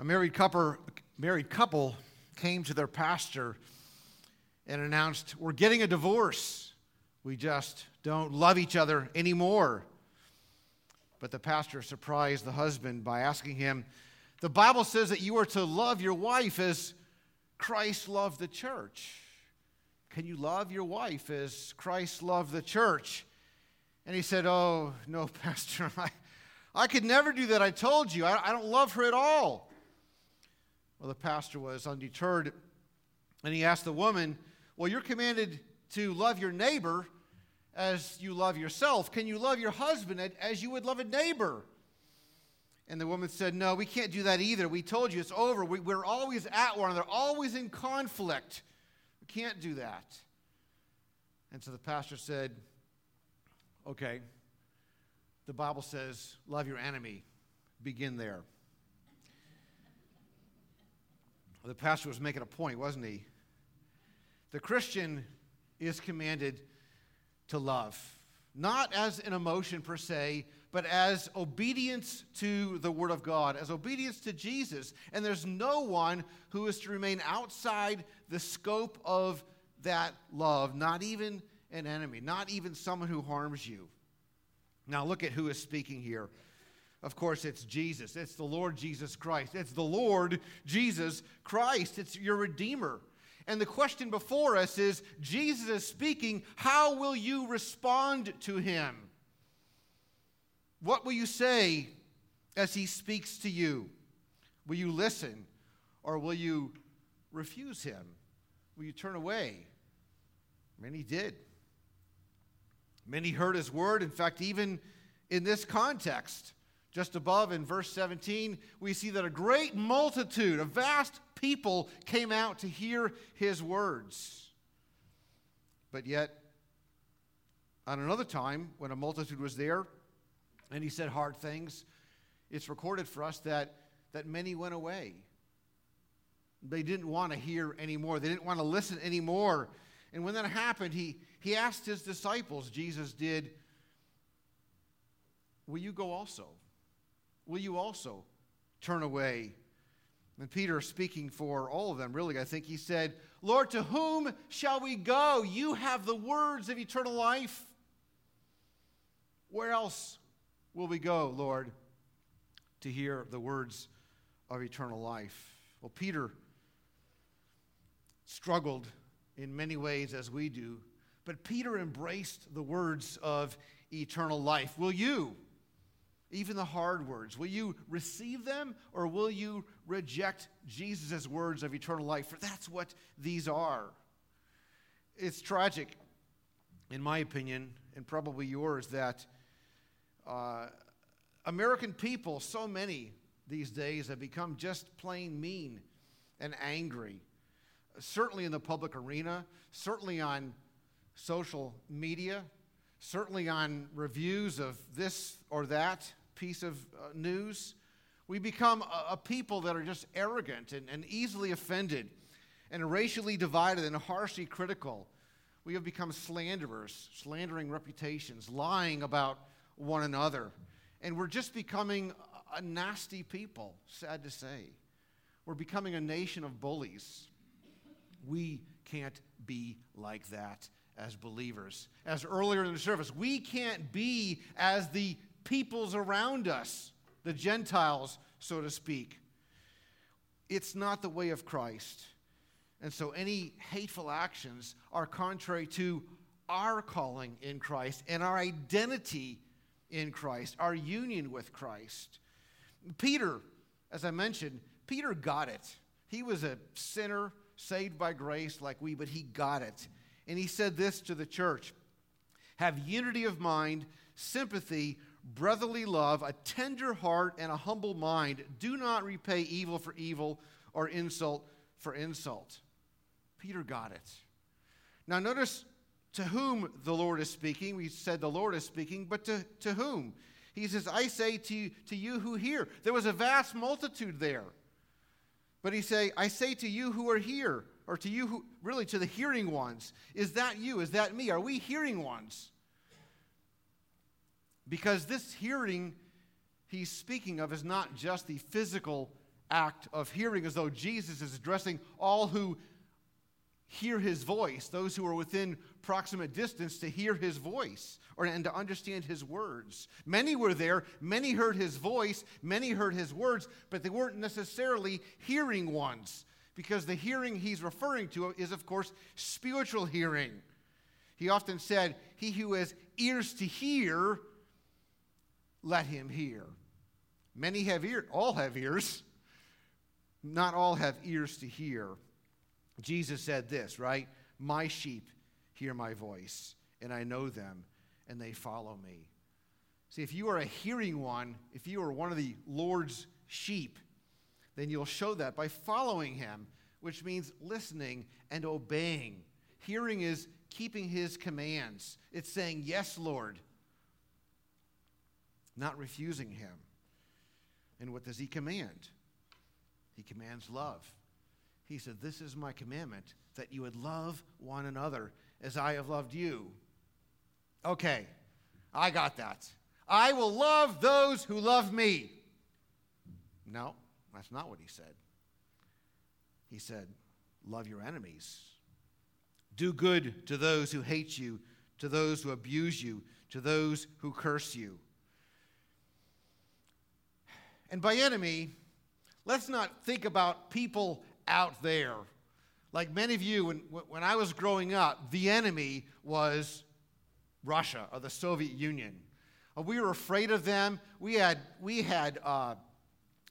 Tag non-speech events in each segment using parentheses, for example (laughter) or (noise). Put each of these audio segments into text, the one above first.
A married couple, married couple came to their pastor and announced, We're getting a divorce. We just don't love each other anymore. But the pastor surprised the husband by asking him, The Bible says that you are to love your wife as Christ loved the church. Can you love your wife as Christ loved the church? And he said, Oh, no, (laughs) Pastor, I, I could never do that. I told you, I, I don't love her at all. Well, the pastor was undeterred, and he asked the woman, Well, you're commanded to love your neighbor as you love yourself. Can you love your husband as you would love a neighbor? And the woman said, No, we can't do that either. We told you it's over. We, are always at one another, always in conflict. We can't do that. And so the pastor said, Okay, the Bible says, love your enemy. Begin there. The pastor was making a point, wasn't he? The Christian is commanded to love, not as an emotion per se, but as obedience to the Word of God, as obedience to Jesus. And there's no one who is to remain outside the scope of that love, not even an enemy, not even someone who harms you. Now, look at who is speaking here. Of course, it's Jesus. It's the Lord Jesus Christ. It's the Lord Jesus Christ. It's your Redeemer. And the question before us is Jesus is speaking. How will you respond to him? What will you say as he speaks to you? Will you listen or will you refuse him? Will you turn away? Many did. Many heard his word. In fact, even in this context, just above in verse 17, we see that a great multitude, a vast people came out to hear his words. But yet, on another time, when a multitude was there and he said hard things, it's recorded for us that, that many went away. They didn't want to hear anymore, they didn't want to listen anymore. And when that happened, he, he asked his disciples, Jesus did, Will you go also? Will you also turn away? And Peter, speaking for all of them, really, I think he said, Lord, to whom shall we go? You have the words of eternal life. Where else will we go, Lord, to hear the words of eternal life? Well, Peter struggled in many ways as we do but Peter embraced the words of eternal life. Will you, even the hard words, will you receive them or will you reject Jesus' words of eternal life? For that's what these are. It's tragic, in my opinion, and probably yours, that uh, American people, so many these days, have become just plain mean and angry. Certainly in the public arena, certainly on social media, certainly on reviews of this or that piece of uh, news. We become a, a, people that are just arrogant and, and easily offended and racially divided and harshly critical. We have become slanderers, slandering reputations, lying about one another. And we're just becoming a nasty people, sad to say. We're becoming a nation of bullies. We can't be like that as believers. As earlier in the service, we can't be as the peoples around us, the Gentiles, so to speak. It's not the way of Christ. And so any hateful actions are contrary to our calling in Christ and our identity in Christ, our union with Christ. Peter, as I mentioned, Peter got it. He was a sinner saved by grace like we, but he got it. And he said this to the church Have unity of mind, sympathy, brotherly love, a tender heart, and a humble mind. Do not repay evil for evil or insult for insult. Peter got it. Now, notice to whom the Lord is speaking. We said the Lord is speaking, but to, to whom? He says, I say to, to you who hear. There was a vast multitude there. But he say, I say to you who are here or to you who, really to the hearing ones, is that you? Is that me? Are we hearing ones? Because this hearing he's speaking of is not just the physical act of hearing as though Jesus is addressing all who hear his voice, those who are within proximate distance to hear his voice or, and to understand his words. Many were there, many heard his voice, many heard his words, but they weren't necessarily hearing ones because the hearing he's referring to is, of course, spiritual hearing. He often said, He who has ears to hear, let him hear. Many have ears, all have ears. Not all have ears to hear. Jesus said this, right? My sheep hear my voice, and I know them, and they follow me. See, if you are a hearing one, if you are one of the Lord's sheep, then you'll show that by following him, which means listening and obeying. Hearing is keeping his commands, it's saying, Yes, Lord, not refusing him. And what does he command? He commands love. He said, This is my commandment, that you would love one another as I have loved you. Okay, I got that. I will love those who love me. No, that's not what he said. He said, Love your enemies. Do good to those who hate you, to those who abuse you, to those who curse you. And by enemy, let's not think about people out there. Like many of you, when, when I was growing up, the enemy was Russia or the Soviet Union. Uh, we were afraid of them. We had, we had uh,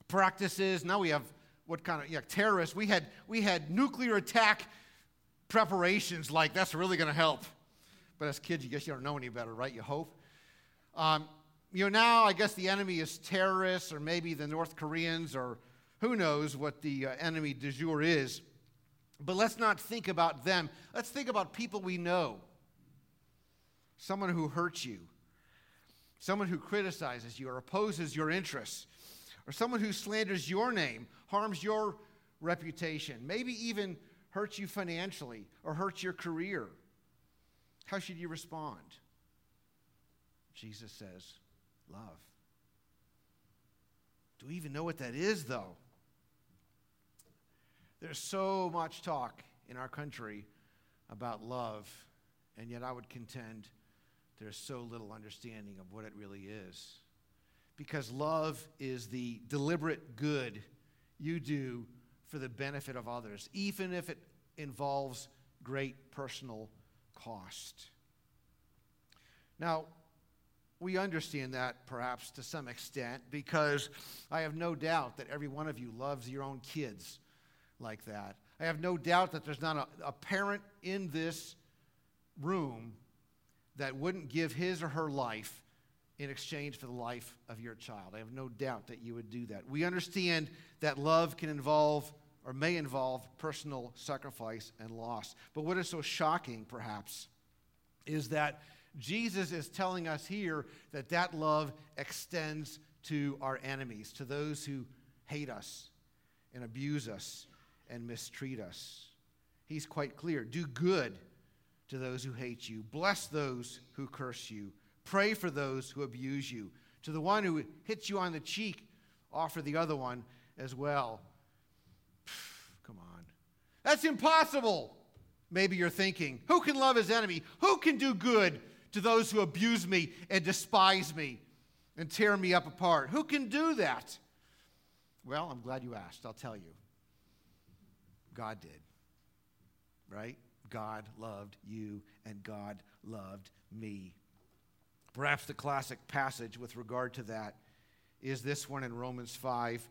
practices. Now we have what kind of yeah, terrorists? We had, we had nuclear attack preparations like that's really going to help. But as kids, you guess you don't know any better, right? You hope. Um, you know, now I guess the enemy is terrorists or maybe the North Koreans or who knows what the uh, enemy du jour is. But let's not think about them. Let's think about people we know. Someone who hurts you, someone who criticizes you or opposes your interests, or someone who slanders your name, harms your reputation, maybe even hurts you financially or hurts your career. How should you respond? Jesus says, Love. Do we even know what that is, though? There's so much talk in our country about love, and yet I would contend there's so little understanding of what it really is. Because love is the deliberate good you do for the benefit of others, even if it involves great personal cost. Now, we understand that perhaps to some extent because I have no doubt that every one of you loves your own kids like that. I have no doubt that there's not a, a parent in this room that wouldn't give his or her life in exchange for the life of your child. I have no doubt that you would do that. We understand that love can involve or may involve personal sacrifice and loss. But what is so shocking, perhaps, is that Jesus is telling us here that that love extends to our enemies, to those who hate us and abuse us and mistreat us. He's quite clear do good to those who hate you, bless those who curse you, pray for those who abuse you. To the one who hits you on the cheek, offer the other one as well. (sighs) Come on. That's impossible. Maybe you're thinking, who can love his enemy? Who can do good to those who abuse me and despise me and tear me up apart? Who can do that? Well, I'm glad you asked. I'll tell you. God did. Right? God loved you and God loved me. Perhaps the classic passage with regard to that is this one in Romans 5.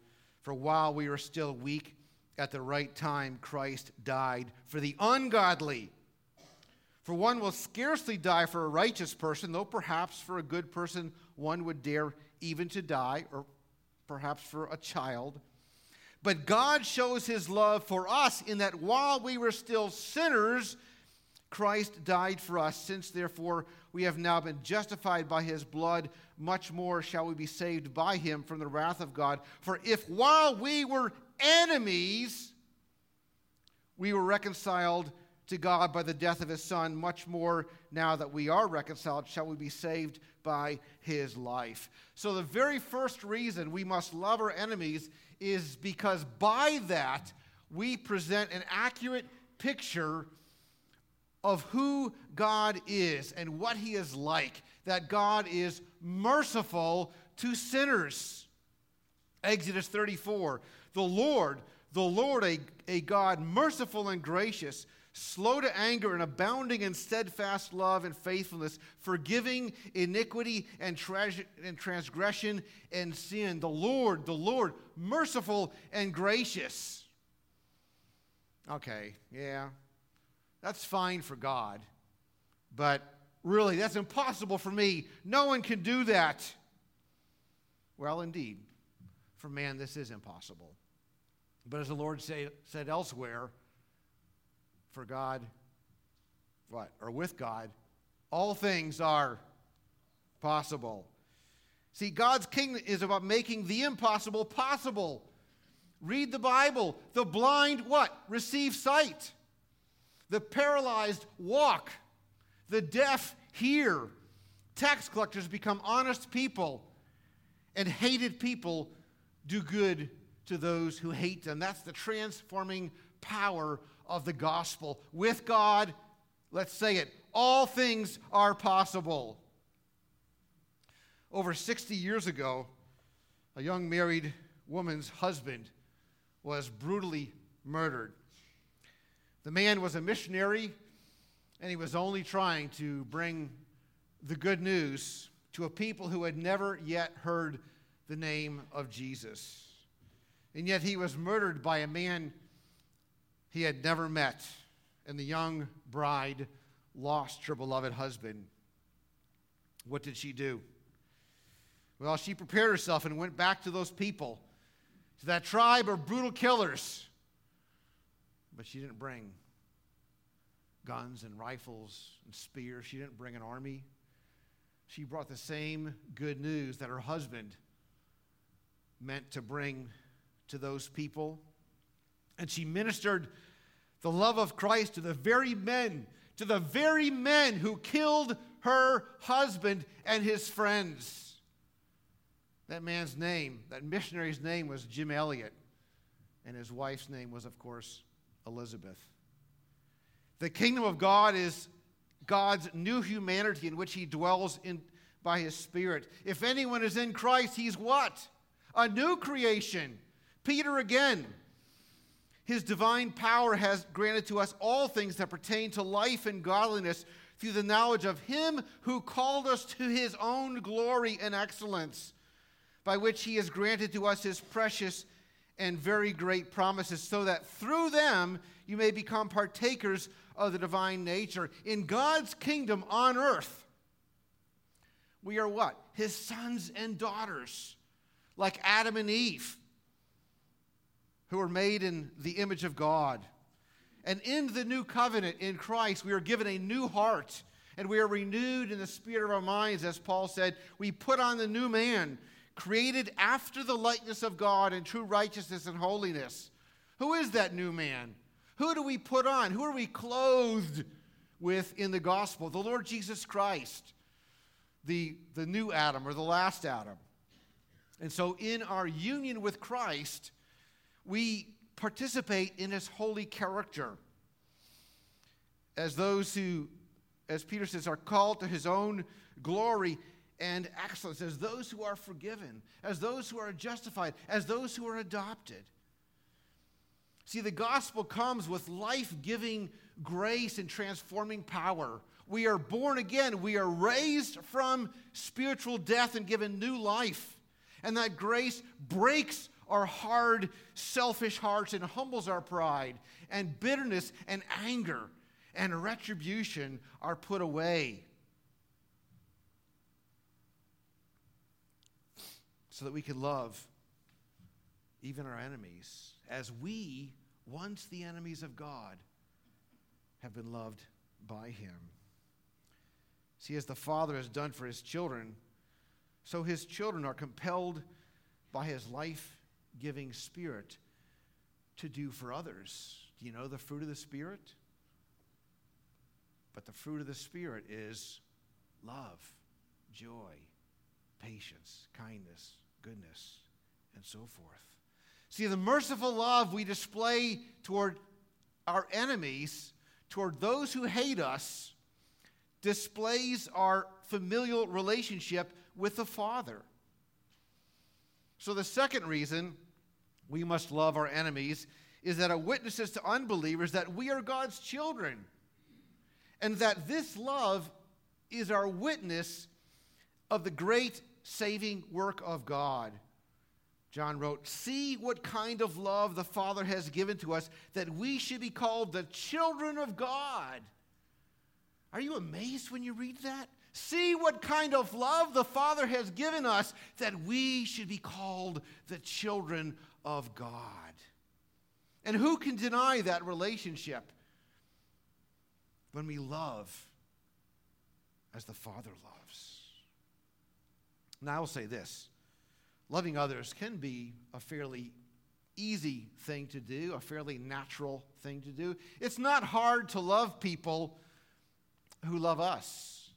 For while we were still weak, at the right time, Christ died for the ungodly. For one will scarcely die for a righteous person, though perhaps for a good person one would dare even to die, or perhaps for a child. But God shows his love for us in that while we were still sinners, Christ died for us. Since therefore we have now been justified by his blood, much more shall we be saved by him from the wrath of God. For if while we were enemies, we were reconciled to God by the death of his Son, much more now that we are reconciled, shall we be saved by his life. So, the very first reason we must love our enemies is because by that we present an accurate picture of who God is and what he is like. That God is merciful to sinners. Exodus 34 The Lord, the Lord, a, a God merciful and gracious slow to anger and abounding in steadfast love and faithfulness, forgiving iniquity and, transgression and sin. The Lord, the Lord, merciful and gracious. Okay, yeah, that's fine for God, but really, that's impossible for me. No one can do that. Well, indeed, for man, this is impossible. But as the Lord say, said elsewhere, for God, what? Or with God, all things are possible. See, God's kingdom is about making the impossible possible. Read the Bible. The blind, what? Receive sight. The paralyzed walk. The deaf hear. Tax collectors become honest people. And hated people do good to those who hate them. That's the transforming power of the gospel. With God, let's say it, all things are possible. Over 60 years ago, a young married woman's husband was brutally murdered. The man was a missionary, and he was only trying to bring the good news to a people who had never yet heard the name of Jesus. And yet he was murdered by a man he had never met, and the young bride lost her beloved husband. What did she do? Well, she prepared herself and went back to those people, to that tribe of brutal killers. But she didn't bring guns and rifles and spears. She didn't bring an army. She brought the same good news that her husband meant to bring to those people. And she ministered the love of Christ to the very men, to the very men who killed her husband and his friends. That man's name, that missionary's name was Jim Elliot, and his wife's name was, of course, Elizabeth. The kingdom of God is God's new humanity in which he dwells in, by his Spirit. If anyone is in Christ, he's what? A new creation. Peter again his divine power has granted to us all things that pertain to life and godliness through the knowledge of Him who called us to His own glory and excellence, by which He has granted to us His precious and very great promises, so that through them you may become partakers of the divine nature. In God's kingdom on earth, we are what? His sons and daughters, like Adam and Eve who are made in the image of God. And in the new covenant in Christ, we are given a new heart and we are renewed in the spirit of our minds, as Paul said. We put on the new man, created after the likeness of God in true righteousness and holiness. Who is that new man? Who do we put on? Who are we clothed with in the gospel? The Lord Jesus Christ, the, the new Adam or the last Adam. And so, in our union with Christ, we participate in his holy character as those who, as Peter says, are called to his own glory and excellence, as those who are forgiven, as those who are justified, as those who are adopted. See, the gospel comes with life giving grace and transforming power. We are born again, we are raised from spiritual death and given new life. And that grace breaks our hard, selfish hearts and humbles our pride, and bitterness and anger and retribution are put away. So that we can love even our enemies, as we, once the enemies of God, have been loved by Him. See, as the Father has done for His children, so His children are compelled by His life giving spirit to do for others. Do you know the fruit of the Spirit? But the fruit of the Spirit is love, joy, patience, kindness, goodness, and so forth. See, the merciful love we display toward our enemies, toward those who hate us, displays our familial relationship with the Father. So, the second reason we must love our enemies is that it witnesses to unbelievers that we are God's children and that this love is our witness of the great saving work of God. John wrote, See what kind of love the Father has given to us that we should be called the children of God. Are you amazed when you read that? See what kind of love the Father has given us that we should be called the children of God. And who can deny that relationship when we love as the Father loves? Now, I'll say this loving others can be a fairly easy thing to do, a fairly natural thing to do. It's not hard to love people who love us.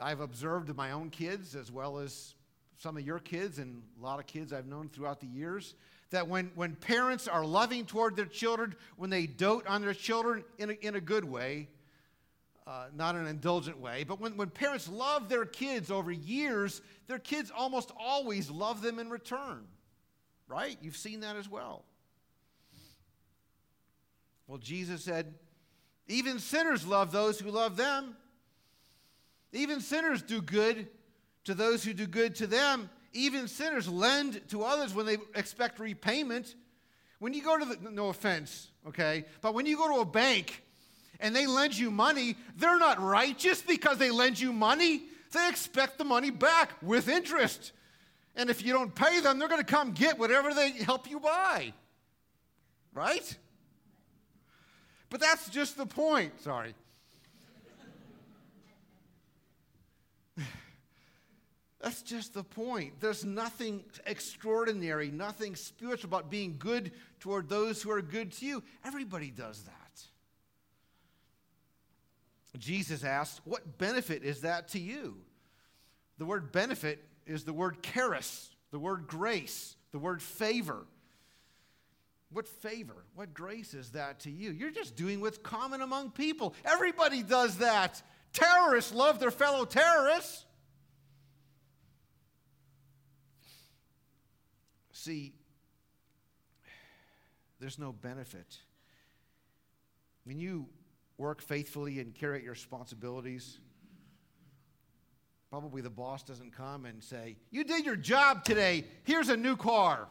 I've observed my own kids as well as some of your kids and a lot of kids I've known throughout the years that when, when parents are loving toward their children, when they dote on their children in a, in a good way, uh, not an indulgent way, but when, when parents love their kids over years, their kids almost always love them in return. Right? You've seen that as well. Well, Jesus said, even sinners love those who love them. Even sinners do good to those who do good to them. Even sinners lend to others when they expect repayment. When you go to the, no offense, okay, but when you go to a bank and they lend you money, they're not righteous because they lend you money. They expect the money back with interest. And if you don't pay them, they're going to come get whatever they help you buy. Right? But that's just the point. Sorry. That's just the point. There's nothing extraordinary, nothing spiritual about being good toward those who are good to you. Everybody does that. Jesus asked, What benefit is that to you? The word benefit is the word charis, the word grace, the word favor. What favor, what grace is that to you? You're just doing what's common among people. Everybody does that. Terrorists love their fellow terrorists. See, there's no benefit. When you work faithfully and carry out your responsibilities, probably the boss doesn't come and say, You did your job today, here's a new car.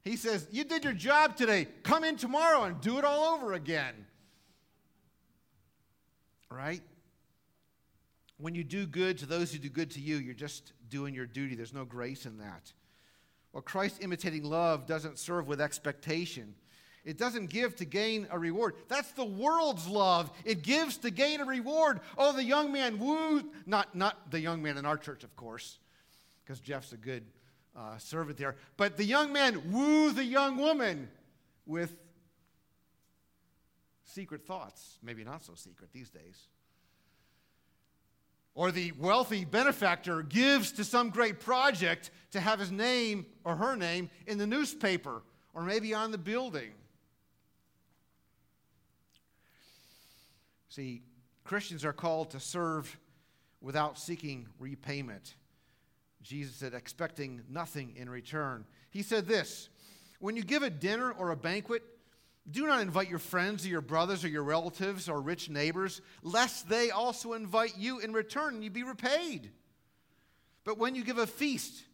He says, You did your job today, come in tomorrow and do it all over again. Right? When you do good to those who do good to you, you're just doing your duty. There's no grace in that. Well, Christ imitating love doesn't serve with expectation. It doesn't give to gain a reward. That's the world's love. It gives to gain a reward. Oh, the young man wooed, not, not the young man in our church, of course, because Jeff's a good uh, servant there. But the young man woo the young woman with secret thoughts. Maybe not so secret these days. Or the wealthy benefactor gives to some great project to have his name or her name in the newspaper or maybe on the building. See, Christians are called to serve without seeking repayment. Jesus said, expecting nothing in return. He said this When you give a dinner or a banquet, do not invite your friends or your brothers or your relatives or rich neighbors, lest they also invite you in return and you be repaid. But when you give a feast,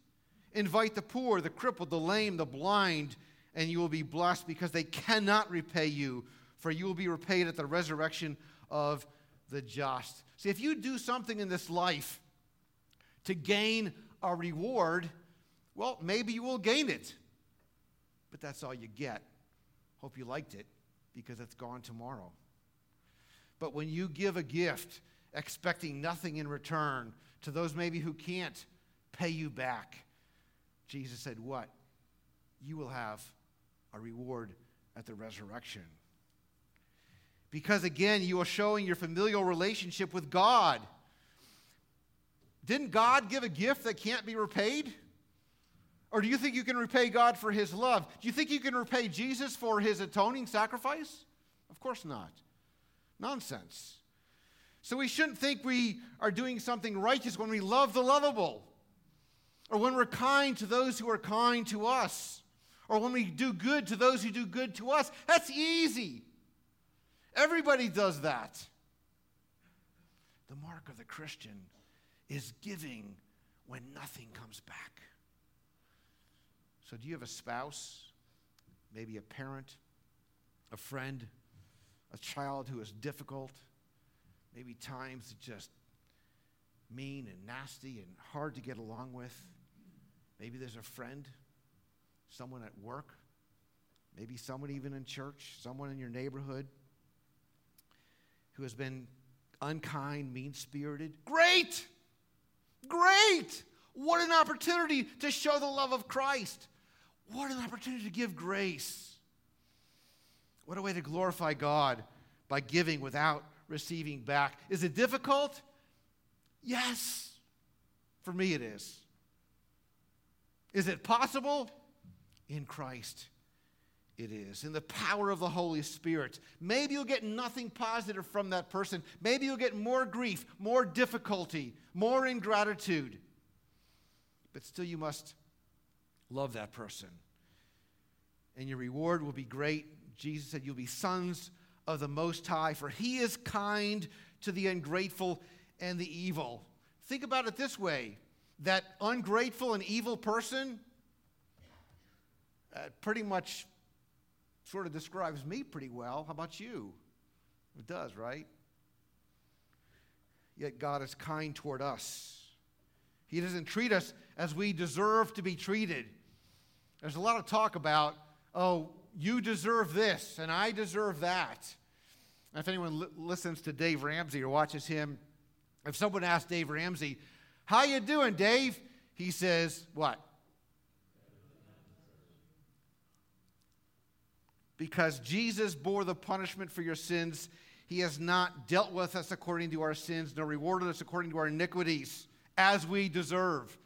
invite the poor, the crippled, the lame, the blind, and you will be blessed because they cannot repay you, for you will be repaid at the resurrection of the just. See, if you do something in this life to gain a reward, well, maybe you will gain it, but that's all you get. Hope you liked it because it's gone tomorrow. But when you give a gift expecting nothing in return to those maybe who can't pay you back, Jesus said, What? You will have a reward at the resurrection. Because again, you are showing your familial relationship with God. Didn't God give a gift that can't be repaid? Or do you think you can repay God for his love? Do you think you can repay Jesus for his atoning sacrifice? Of course not. Nonsense. So we shouldn't think we are doing something righteous when we love the lovable, or when we're kind to those who are kind to us, or when we do good to those who do good to us. That's easy. Everybody does that. The mark of the Christian is giving when nothing comes back. So, do you have a spouse, maybe a parent, a friend, a child who is difficult, maybe times just mean and nasty and hard to get along with? Maybe there's a friend, someone at work, maybe someone even in church, someone in your neighborhood who has been unkind, mean spirited. Great! Great! What an opportunity to show the love of Christ. What an opportunity to give grace. What a way to glorify God by giving without receiving back. Is it difficult? Yes. For me, it is. Is it possible? In Christ, it is. In the power of the Holy Spirit. Maybe you'll get nothing positive from that person. Maybe you'll get more grief, more difficulty, more ingratitude. But still, you must love that person. And your reward will be great. Jesus said, You'll be sons of the Most High, for He is kind to the ungrateful and the evil. Think about it this way that ungrateful and evil person uh, pretty much sort of describes me pretty well. How about you? It does, right? Yet God is kind toward us. He doesn't treat us as we deserve to be treated. There's a lot of talk about, oh, you deserve this and I deserve that. And if anyone li- listens to Dave Ramsey or watches him, if someone asks Dave Ramsey, "How you doing, Dave?" he says, "What?" Because Jesus bore the punishment for your sins, he has not dealt with us according to our sins, nor rewarded us according to our iniquities, as we deserve.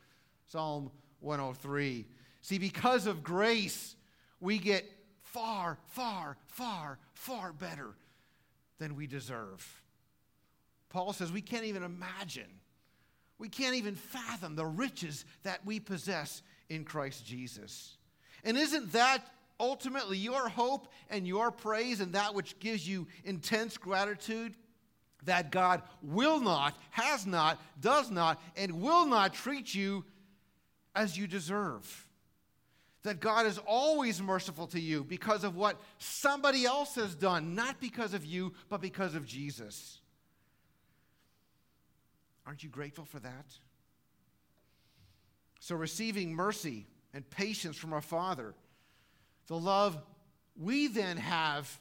Psalm 103. See, because of grace, we get far, far, far, far better than we deserve. Paul says we can't even imagine, we can't even fathom the riches that we possess in Christ Jesus. And isn't that ultimately your hope and your praise and that which gives you intense gratitude? That God will not, has not, does not, and will not treat you as you deserve. That God is always merciful to you because of what somebody else has done, not because of you, but because of Jesus. Aren't you grateful for that? So, receiving mercy and patience from our Father, the love we then have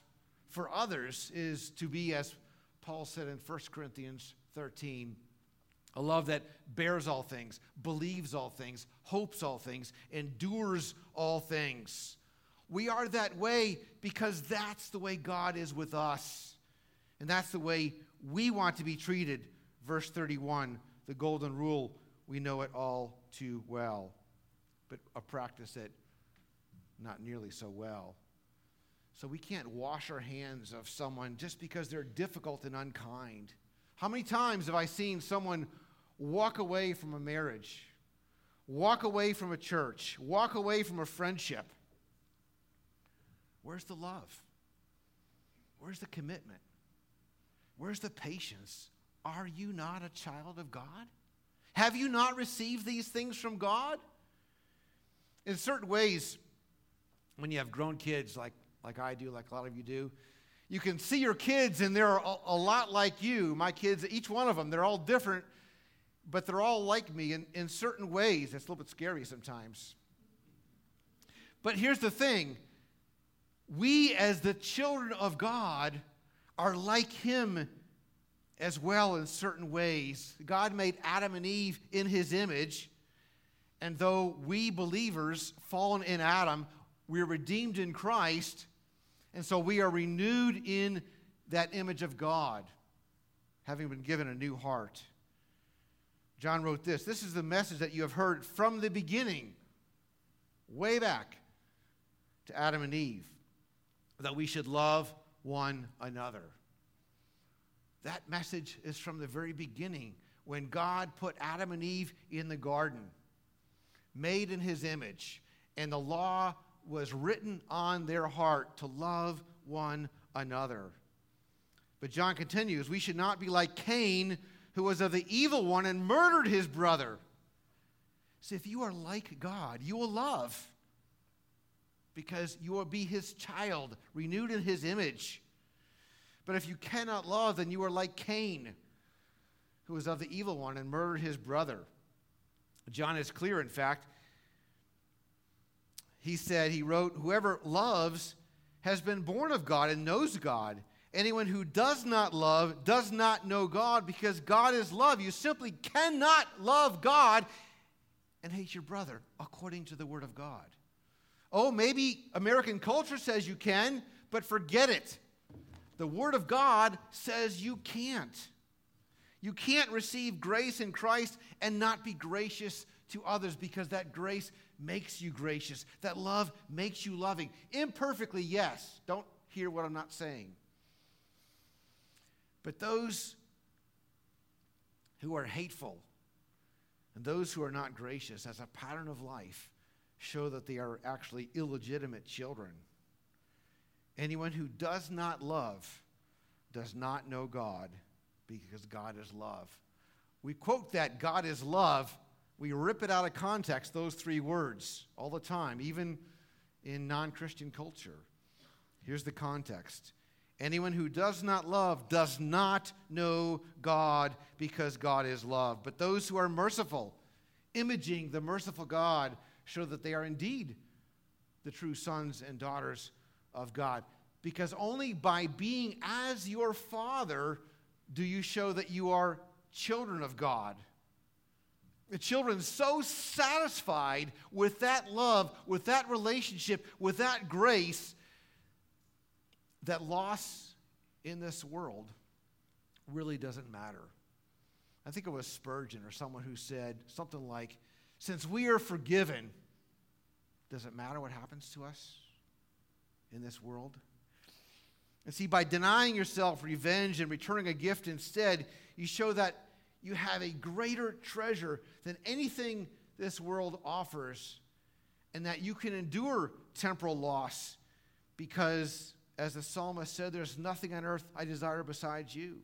for others is to be, as Paul said in 1 Corinthians 13, a love that bears all things, believes all things, hopes all things, endures all things. We are that way because that's the way God is with us. And that's the way we want to be treated. Verse 31, the golden rule, we know it all too well, but practice it not nearly so well. So we can't wash our hands of someone just because they're difficult and unkind. How many times have I seen someone walk away from a marriage, walk away from a church, walk away from a friendship? Where's the love? Where's the commitment? Where's the patience? Are you not a child of God? Have you not received these things from God? In certain ways, when you have grown kids like, like I do, like a lot of you do, you can see your kids and they're a, a, lot like you. My kids, each one of them, they're all different, but they're all like me in, in certain ways. It's a little bit scary sometimes. But here's the thing we, as the children of God, are like Him as well in certain ways. God made Adam and Eve in His image. And though we believers, fallen in Adam, we're redeemed in Christ, and so we are renewed in that image of God, having been given a new heart. John wrote this This is the message that you have heard from the beginning, way back to Adam and Eve, that we should love one another. That message is from the very beginning when God put Adam and Eve in the garden, made in his image, and the law was written on their heart to love one another. But John continues, we should not be like Cain, who was of the evil one and murdered his brother. See, if you are like God, you will love because you will be his child, renewed in his image. But if you cannot love, then you are like Cain, who was of the evil one and murdered his brother. John is clear, in fact. He said, he wrote, Whoever loves has been born of God and knows God. Anyone who does not love does not know God because God is love. You simply cannot love God and hate your brother according to the Word of God. Oh, maybe American culture says you can, but forget it. The Word of God says you can't. You can't receive grace in Christ and not be gracious to others because that grace makes you gracious. That love makes you loving. Imperfectly, yes. Don't hear what I'm not saying. But those who are hateful and those who are not gracious as a pattern of life show that they are actually illegitimate children. Anyone who does not love does not know God because God is love. We quote that God is love, we rip it out of context, those three words, all the time, even in non Christian culture. Here's the context Anyone who does not love does not know God because God is love. But those who are merciful, imaging the merciful God, show that they are indeed the true sons and daughters of God because only by being as your father do you show that you are children of God. The children so satisfied with that love, with that relationship, with that grace, that loss in this world really doesn't matter. I think it was Spurgeon or someone who said something like, Since we are forgiven, does it matter what happens to us in this world? And see, by denying yourself revenge and returning a gift instead, you show that you have a greater treasure than anything this world offers, and that you can endure temporal loss because, as the psalmist said, there's nothing on earth I desire besides you,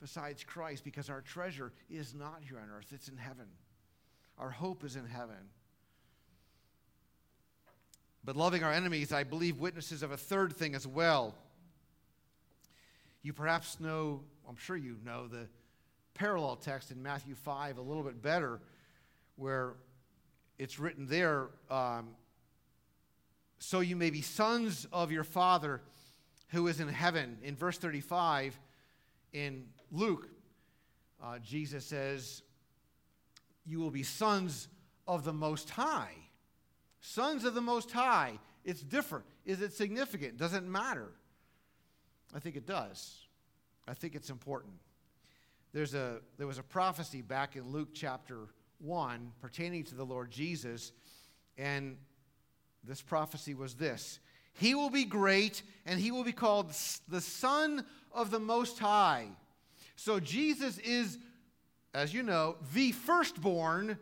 besides Christ, because our treasure is not here on earth, it's in heaven. Our hope is in heaven. But loving our enemies, I believe, witnesses of a third thing as well. You perhaps know, I'm sure you know, the parallel text in Matthew 5 a little bit better, where it's written there um, so you may be sons of your Father who is in heaven. In verse 35 in Luke, uh, Jesus says, You will be sons of the Most High. Sons of the Most High. It's different. Is it significant? Does it matter? I think it does. I think it's important. There's a, there was a prophecy back in Luke chapter 1 pertaining to the Lord Jesus, and this prophecy was this He will be great, and he will be called the Son of the Most High. So Jesus is, as you know, the firstborn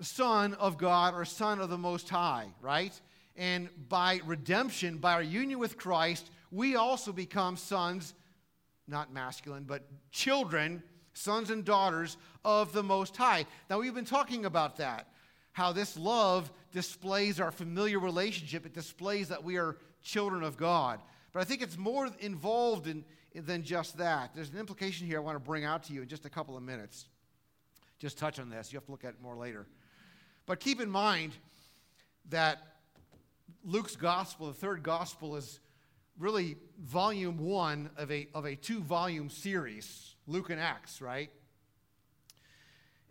Son of God or Son of the Most High, right? And by redemption, by our union with Christ, we also become sons, not masculine, but children, sons and daughters of the Most High. Now, we've been talking about that, how this love displays our familiar relationship, it displays that we are children of God. But I think it's more involved in, than just that. There's an implication here I want to bring out to you in just a couple of minutes. Just touch on this. You have to look at it more later. But keep in mind that Luke's gospel, the third gospel, is really volume one of a, of a two volume series, Luke and Acts, right?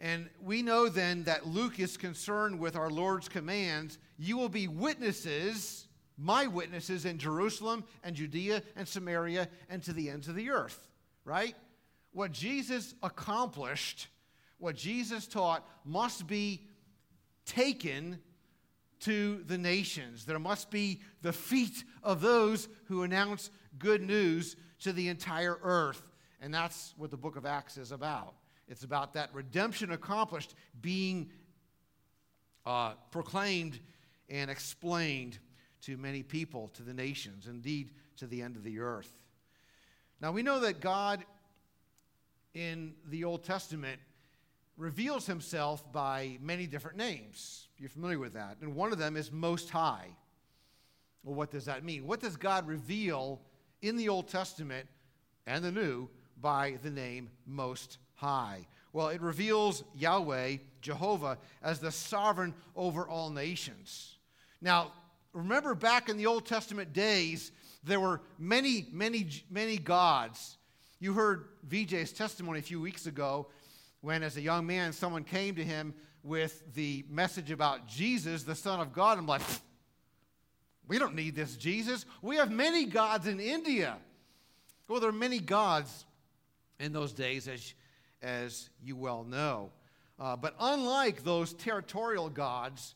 And we know then that Luke is concerned with our Lord's commands. You will be witnesses, my witnesses in Jerusalem and Judea and Samaria and to the ends of the earth, right? What Jesus accomplished, what Jesus taught, must be taken to the nations. There must be the feet of those who announce good news to the entire earth. And that's what the book of Acts is about. It's about that redemption accomplished being uh, proclaimed and explained to many people, to the nations, indeed to the end of the earth. Now we know that God in the Old Testament reveals himself by many different names. You're familiar with that. And one of them is Most High. Well, what does that mean? What does God reveal in the Old Testament and the New by the name Most High? Well, it reveals Yahweh, Jehovah, as the sovereign over all nations. Now, remember back in the Old Testament days, there were many, many, many gods. You heard VJ's testimony a few weeks ago when, as a young man, someone came to him with the message about Jesus, the Son of God. I'm like, we don't need this Jesus. We have many gods in India. Well, there are many gods in those days, as, as you well know. Uh, but unlike those territorial gods,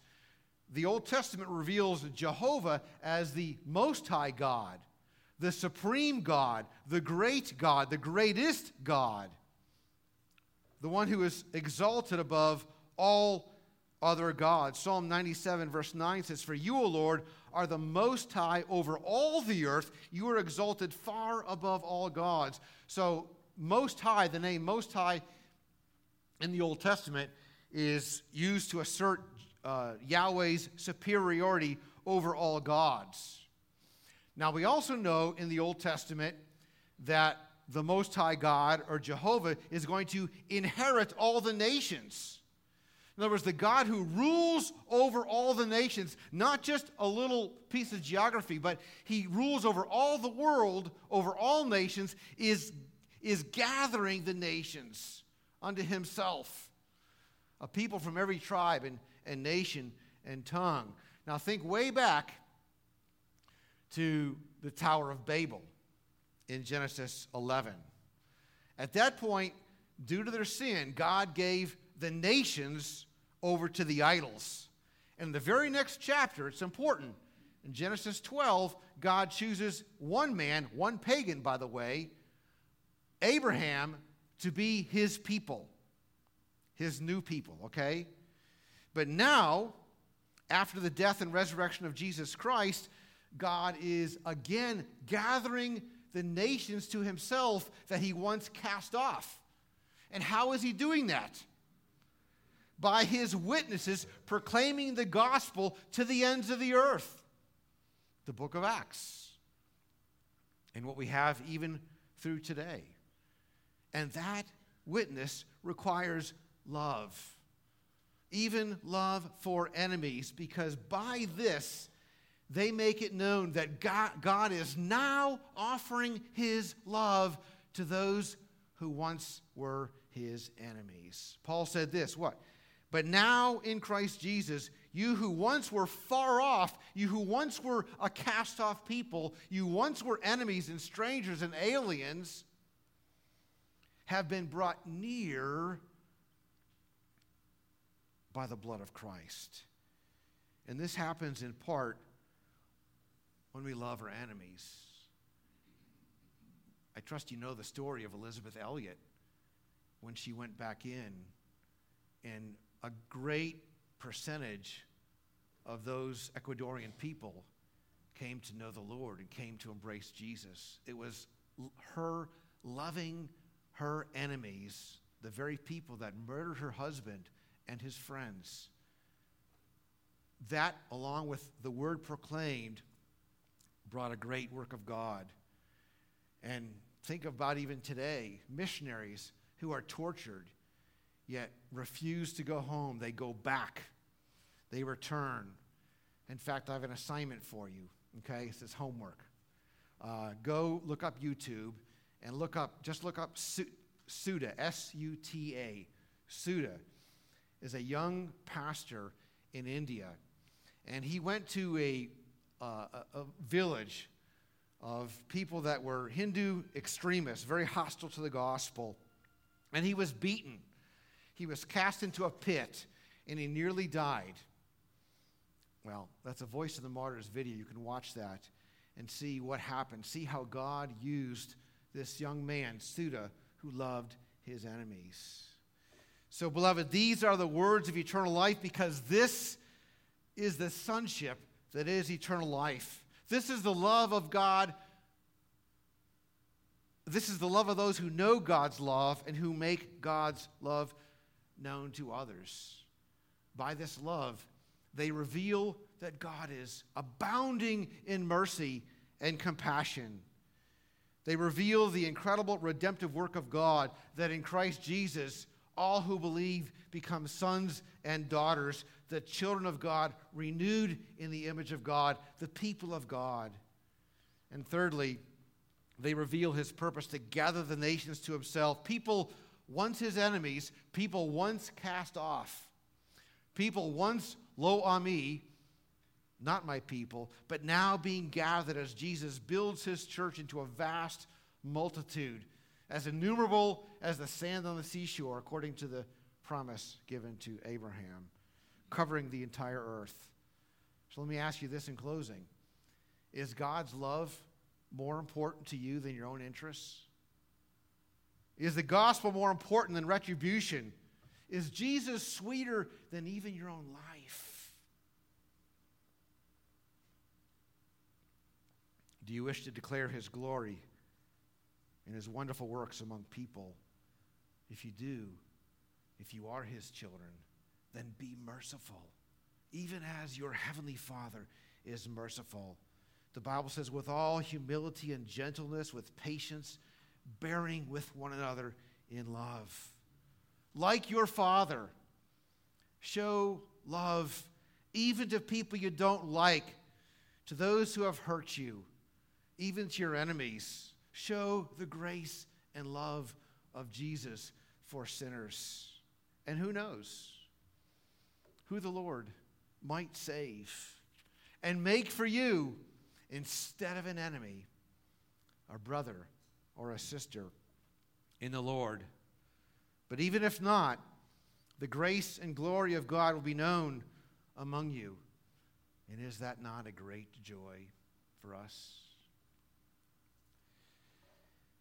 the Old Testament reveals Jehovah as the Most High God, the Supreme God, the Great God, the greatest God, the one who is exalted above all other gods. Psalm 97, verse 9 says, For you, O Lord, are the Most High over all the earth. You are exalted far above all gods. So, Most High, the name Most High in the Old Testament, is used to assert uh, Yahweh's superiority over all gods. Now, we also know in the Old Testament that the Most High God, or Jehovah, is going to inherit all the nations. In other words, the God who rules over all the nations, not just a little piece of geography, but he rules over all the world, over all nations, is, is gathering the nations unto himself. A people from every tribe and, and nation and tongue. Now, think way back to the Tower of Babel in Genesis 11. At that point, due to their sin, God gave the nations over to the idols. And in the very next chapter, it's important. In Genesis 12, God chooses one man, one pagan, by the way, Abraham, to be his people, his new people, okay? But now, after the death and resurrection of Jesus Christ, God is again gathering the nations to himself that he once cast off. And how is he doing that? By his witnesses proclaiming the gospel to the ends of the earth. The book of Acts. And what we have even through today. And that witness requires love. Even love for enemies, because by this, they make it known that God, God is now offering his love to those who once were his enemies. Paul said this what? But now in Christ Jesus, you who once were far off, you who once were a cast off people, you once were enemies and strangers and aliens, have been brought near by the blood of Christ. And this happens in part when we love our enemies. I trust you know the story of Elisabeth Elliot when she went back in, and a great percentage of those Ecuadorian people came to know the Lord and came to embrace Jesus. It was her loving her enemies, the very people that murdered her husband and his friends. That, along with the word proclaimed, brought a great work of God. And think about even today missionaries who are tortured yet refuse to go home. They go back, they return. In fact, I have an assignment for you, okay? This is homework. Uh, go look up YouTube and look up, just look up Suta, S U T A. Suta is a young pastor in India. And he went to a uh, a, a village of people that were Hindu extremists, very hostile to the gospel. And he was beaten. He was cast into a pit and he nearly died. Well, that's a Voice of the Martyrs video. You can watch that and see what happened. See how God used this young man, Suta, who loved his enemies. So, beloved, these are the words of eternal life because this is the sonship that is eternal life. This is the love of God. This is the love of those who know God's love and who make God's love known to others. By this love, they reveal that God is abounding in mercy and compassion. They reveal the incredible redemptive work of God that in Christ Jesus, all who believe become sons and daughters, the children of God, renewed in the image of God, the people of God. And thirdly, they reveal his purpose to gather the nations to himself. People once his enemies, people once cast off, people once Lo-Ammi, not my people, but now being gathered as Jesus builds his church into a vast multitude, as innumerable as the sand on the seashore, according to the promise given to Abraham, covering the entire earth. So let me ask you this in closing Is God's love more important to you than your own interests? Is the gospel more important than retribution? Is Jesus sweeter than even your own life? Do you wish to declare his glory and his wonderful works among people? If you do, if you are his children, then be merciful, even as your heavenly Father is merciful. The Bible says, with all humility and gentleness, with patience, bearing with one another in love. Like your Father, show love even to people you don't like, to those who have hurt you, even to your enemies. Show the grace and love of Jesus for sinners. And who knows who the Lord might save and make for you, instead of an enemy, a brother or a sister in the Lord. But even if not, the grace and glory of God will be known among you. And is that not a great joy for us?